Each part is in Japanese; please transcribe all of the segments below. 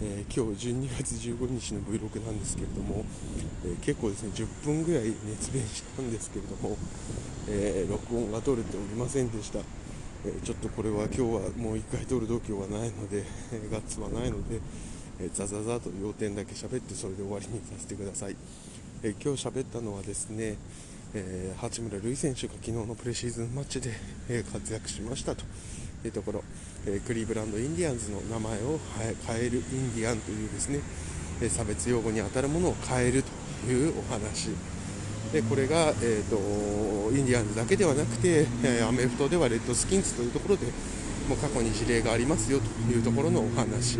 今日12月15日の Vlog なんですけれども、えー、結構ですね10分ぐらい熱弁したんですけれども、えー、録音が取れておりませんでした、えちょっとこれは今日はもう1回撮る度胸はないので、ガッツはないので、えザザザと要点だけ喋ってそれで終わりにさせてください、え今日喋ったのはですねえ、八村塁選手が昨日のプレシーズンマッチで、活躍しましたと。いうところ、え、クリーブランドインディアンズの名前を変えるインディアンというですね、え差別用語に当たるものを変えるというお話。でこれが、えーと、インディアンズだけではなくて、えアメフトではレッドスキンズというところでもう過去に事例がありますよというところのお話。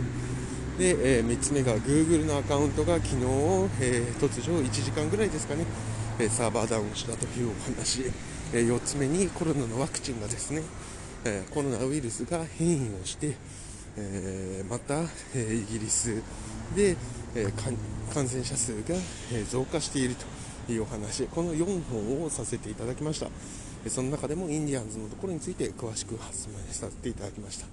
で、え3つ目が Google のアカウントが昨日、え突如1時間ぐらいですかねサーバーダウンしたというお話、え4つ目にコロナのワクチンがですね、えコロナウイルスが変異をして、えまた、えイギリスで、え感染者数が、え増加しているというお話この4本をさせていただきました。その中でもインディアンズのところについて詳しく発明させていただきました。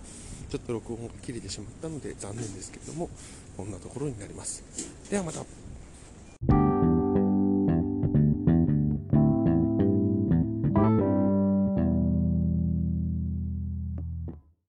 ちょっと録音が切れてしまったので残念ですけれどもこんなところになります。ではまた。